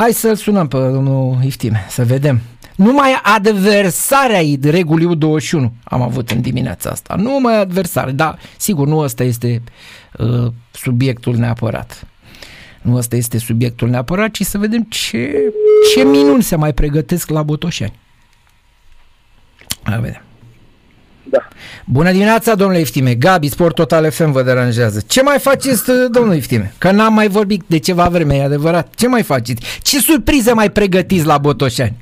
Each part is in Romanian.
Hai să-l sunăm pe domnul Iftime, să vedem. Numai adversarea regulii U21 am avut în dimineața asta. Numai adversare, dar sigur nu ăsta este uh, subiectul neapărat. Nu ăsta este subiectul neapărat, ci să vedem ce, ce minuni se mai pregătesc la Botoșani. Hai vedem. Da. Bună dimineața, domnule Iftime. Gabi, Sport Total FM vă deranjează. Ce mai faceți, domnule Iftime? Că n-am mai vorbit de ceva vreme, e adevărat. Ce mai faceți? Ce surprize mai pregătiți la Botoșani?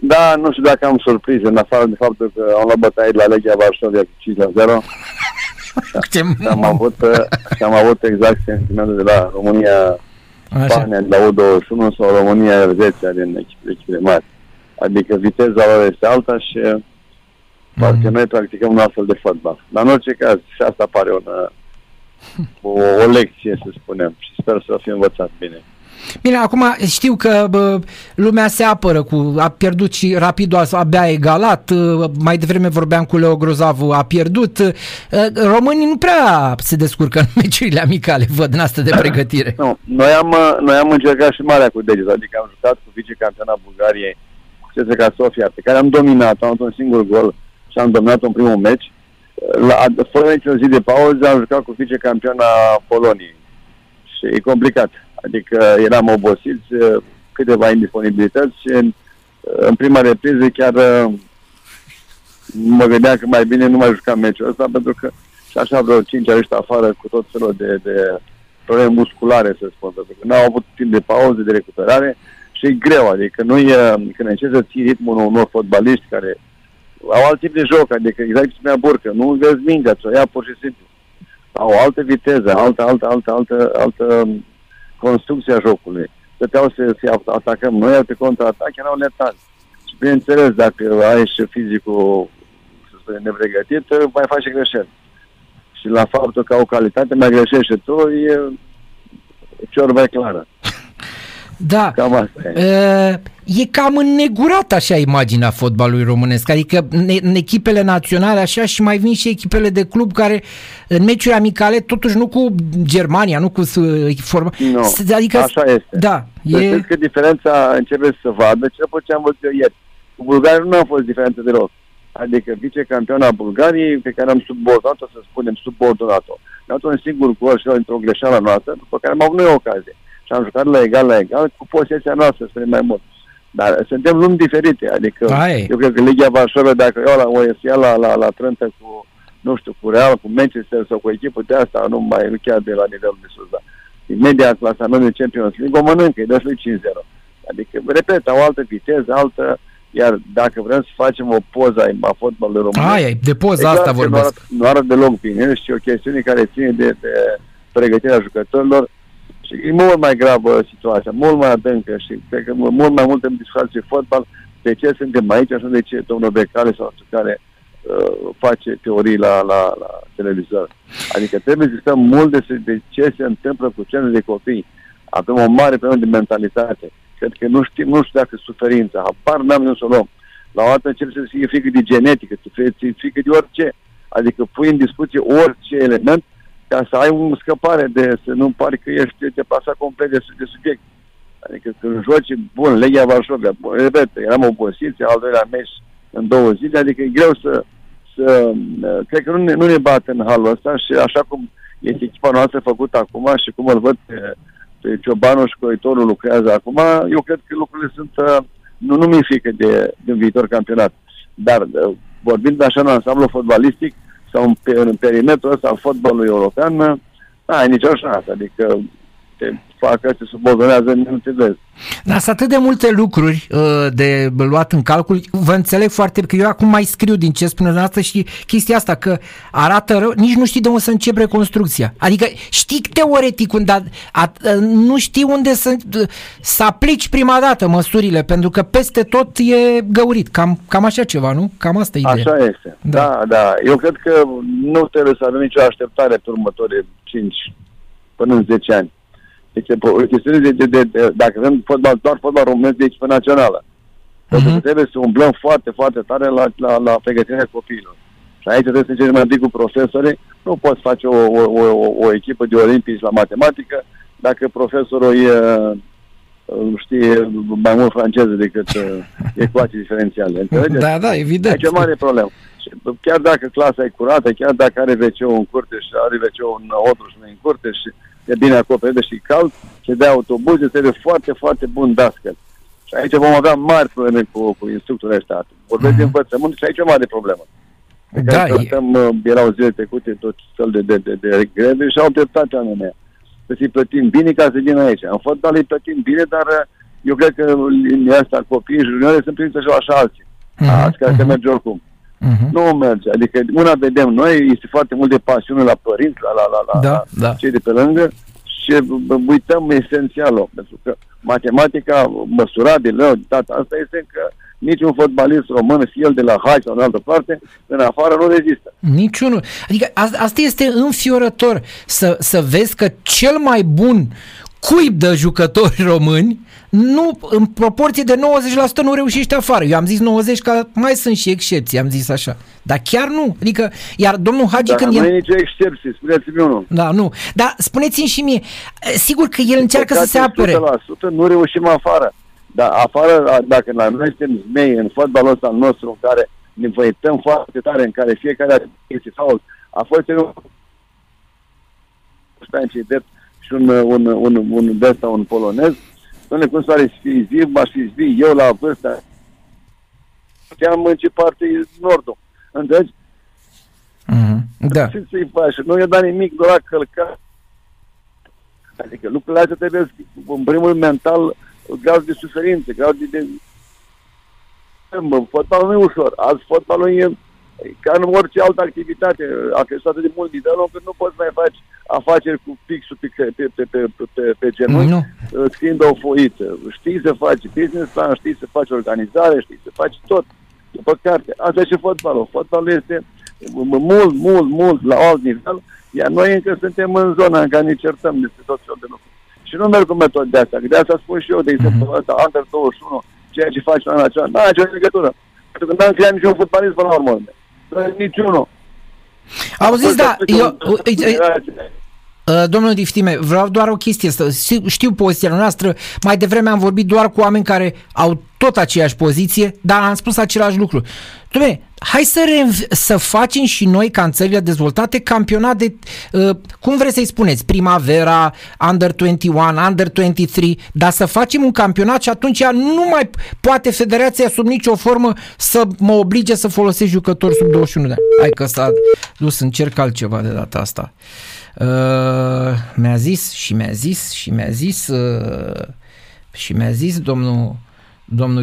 Da, nu știu dacă am surprize, în afară de faptul că am luat bătaie la Legia Varsovia cu 5 la 0. Ce... Și am avut, și am avut exact sentimentul de la România Spania, de la U21 sau România Elveția din echipele, echipele mari. Adică viteza lor este alta și mm. parcă noi practicăm un astfel de fotbal. Dar în orice caz, și asta pare una, o, o lecție, să spunem, și sper să fie învățat bine. Bine, acum știu că bă, lumea se apără cu, a pierdut și Rapidul a, abia egalat, mai devreme vorbeam cu Leo Grozavu, a pierdut. Românii nu prea se descurcă în meciurile amicale, văd în asta de pregătire. Nu, noi am, noi am încercat și marea cu deget, adică am jucat cu vicecampionat Bulgariei, cu CSKA Sofia, pe care am dominat, am avut un singur gol și am dominat în primul meci. La, fără niciun zi de pauză am jucat cu vicecampioana Poloniei. Și e complicat. Adică eram obosiți, câteva indisponibilități. Și în, în prima repriză chiar mă gândeam că mai bine nu mai jucam meciul ăsta pentru că și așa vreo cinci ariști afară cu tot felul de, de probleme musculare, să spun, pentru că n-au avut timp de pauză, de recuperare. Și e greu, adică nu e, când încerci să ții ritmul unor fotbaliști care au alt tip de joc, adică exact cum spunea Burcă, nu vezi mingea, ți-o ia pur și simplu. Au altă viteză, altă, altă, altă, altă, altă construcția jocului. Stăteau să se atacăm noi, alte contraatac erau letali. Și bineînțeles, dacă ai și fizicul să spune, nepregătit, mai faci greșeli. Și la faptul că au calitate, mai greșești și tu, e ciorbă clară. Da. Cam asta e. E cam înnegurat așa imaginea fotbalului românesc, adică în echipele naționale așa și mai vin și echipele de club care în meciuri amicale, totuși nu cu Germania, nu cu forma. Nu, adică, așa este. Da. E... că diferența începe să vadă, ce ce am văzut eu ieri. Cu Bulgaria nu a fost diferență deloc. Adică vicecampiona Bulgariei, pe care am subordonat-o, să spunem, subordonat-o. Ne-a un singur gol și într-o greșeală noastră, după care am avut noi ocazie și am jucat la egal la egal cu posesia noastră, spre mai mult. Dar suntem lumi diferite, adică Ai. eu cred că Ligia Varsovia, dacă eu la, o ia la, la, la Trântă cu, nu știu, cu Real, cu Manchester sau cu echipă de asta, nu mai nu chiar de la nivelul de sus, dar imediat clasamentul de Champions League o mănâncă, îi dă 5-0. Adică, repet, au altă viteză, altă, iar dacă vrem să facem o poză a fotbalului român... Aia, de poza exact asta vorbesc. Nu arată, nu arată deloc bine și o chestiune care ține de, de pregătirea jucătorilor și e mult mai gravă situația, mult mai adâncă și cred că mult mai mult în discuție fotbal de ce suntem aici, așa de ce domnul Becale sau care uh, face teorii la, la, la televizor. Adică trebuie să stăm mult de, de ce se întâmplă cu cele de copii. Avem o mare problemă de mentalitate. Cred că nu știm, nu știu dacă suferința, apar n-am să o luăm. La o dată începe să fie frică de genetică, să fie frică de orice. Adică pui în discuție orice element ca să ai o scăpare de, să nu pari că ești deplasat complet de, de subiect. Adică când joci, bun, Legia Varsovia, bun, repet, eram opoziție, al doilea meci în două zile, adică e greu să, să cred că nu ne, nu ne bat în halul ăsta și așa cum este echipa noastră făcută acum și cum îl văd pe, pe Ciobanu și Coitorul lucrează acum, eu cred că lucrurile sunt, nu, nu mi-e frică de, de un viitor campionat. Dar vorbind așa în ansamblu fotbalistic, sau în, în perimetrul ăsta al fotbalului european, nu ai nicio șansă. Adică te facă, te subordonează, nu te vezi. Dar sunt atât de multe lucruri uh, de luat în calcul. Vă înțeleg foarte că eu acum mai scriu din ce spune dumneavoastră și chestia asta, că arată rău, nici nu știi de unde să începi reconstrucția. Adică știi teoretic, dar a, a, nu știi unde să, să aplici prima dată măsurile, pentru că peste tot e găurit. Cam, cam așa ceva, nu? Cam asta e ideea. Așa este. Da. da, da. Eu cred că nu trebuie să avem nicio așteptare pe următorii 5 până în 10 ani deci o chestiune de, de, de, de dacă avem fotbal, doar fotbal românesc de echipă națională. Uh-huh. Pentru că trebuie să umblăm foarte, foarte tare la, la, la pregătirea copiilor. Și aici trebuie să încercem mai cu profesorii. Nu poți face o, o, o, o echipă de olimpici la matematică dacă profesorul e, știe mai mult franceză decât ecuații diferențiale. Înțelegeți? Da, da, evident. Aici e mare problemă. Și chiar dacă clasa e curată, chiar dacă are wc în curte și are wc în odru și în curte și e bine acoperită și cald, se dea autobuze, trebuie foarte, foarte bun dascăl. Și aici vom avea mari probleme cu, cu instructorii ăștia. Vorbesc mm-hmm. de învățământ și aici e o mare problemă. Da, tratăm, e... erau zile trecute tot fel de, de, de, de greve și au dreptate oamenii mea. Să i plătim bine ca să vină aici. În fotbal îi plătim bine, dar eu cred că linia asta copiii juniori sunt primiți așa, așa alții. Mm-hmm. Azi, care mm-hmm. merge oricum. Uh-huh. Nu merge. Adică una vedem noi, este foarte mult de pasiune la părinți, la, la, la, la, da, la da. cei de pe lângă și uităm esențialul. Pentru că matematica măsurabilă, data asta este că niciun fotbalist român, fie el de la Hai sau în altă parte, în afară nu rezistă. Niciunul. Adică asta este înfiorător să, să vezi că cel mai bun cuib de jucători români nu, în proporție de 90% nu reușește afară. Eu am zis 90 că mai sunt și excepții, am zis așa. Dar chiar nu. Adică, iar domnul Hagi Dar când nu e nicio excepție, spuneți-mi unul. Da, nu. Dar spuneți-mi și mie, sigur că el încearcă să se apere. 100% nu reușim afară. Dar afară, dacă la noi suntem zmei în fotbalul ăsta nostru, în care ne văităm foarte tare, în care fiecare este fault, a fost un drept și un, un, un, un, un, un, un polonez, Doamne, cum să fi zi, m-aș fi zi, eu la vârsta am în ce parte e nordul. Înțelegi? Mm-hmm. Da. Ce să-i faci? Nu i-a dat nimic, doar a călcat. Adică lucrurile astea trebuie, în primul mental, grad de suferință, grad de... de... Fotbalul nu e ușor. Azi fotbalul e ca în orice altă activitate. A crescut atât de mult nivelul încât nu poți mai faci afaceri cu pixul pe, pe, pe, pe, pe, pe genunchi, nu. scriind o foiță. Știi să faci business plan, știi să faci organizare, știi să faci tot după carte. Asta e și fotbalul. Fotbalul este mult, mult, mult la alt nivel, iar noi încă suntem în zona în care ne certăm despre tot felul de lucruri. Și nu merg cu metode de asta, că de asta spun și eu, de exemplu, mm-hmm. ăsta, Under 21, ceea ce faci la acela, nu are nicio legătură. Pentru că n-am creat niciun fotbalist până la urmă. Niciunul. Auziți, da, eu, Uh, domnul Diftime, vreau doar o chestie să știu poziția noastră, mai devreme am vorbit doar cu oameni care au tot aceeași poziție, dar am spus același lucru. Dom'le, hai să, re- să facem și noi, ca în țările dezvoltate, campionat de, uh, cum vreți să-i spuneți, primavera, Under 21, Under 23, dar să facem un campionat și atunci nu mai poate federația sub nicio formă să mă oblige să folosesc jucători sub 21 de ani. Hai că s-a dus, încerc altceva de data asta. Uh, mi-a zis și mi-a zis și mi-a zis uh, și mi-a zis domnul domnul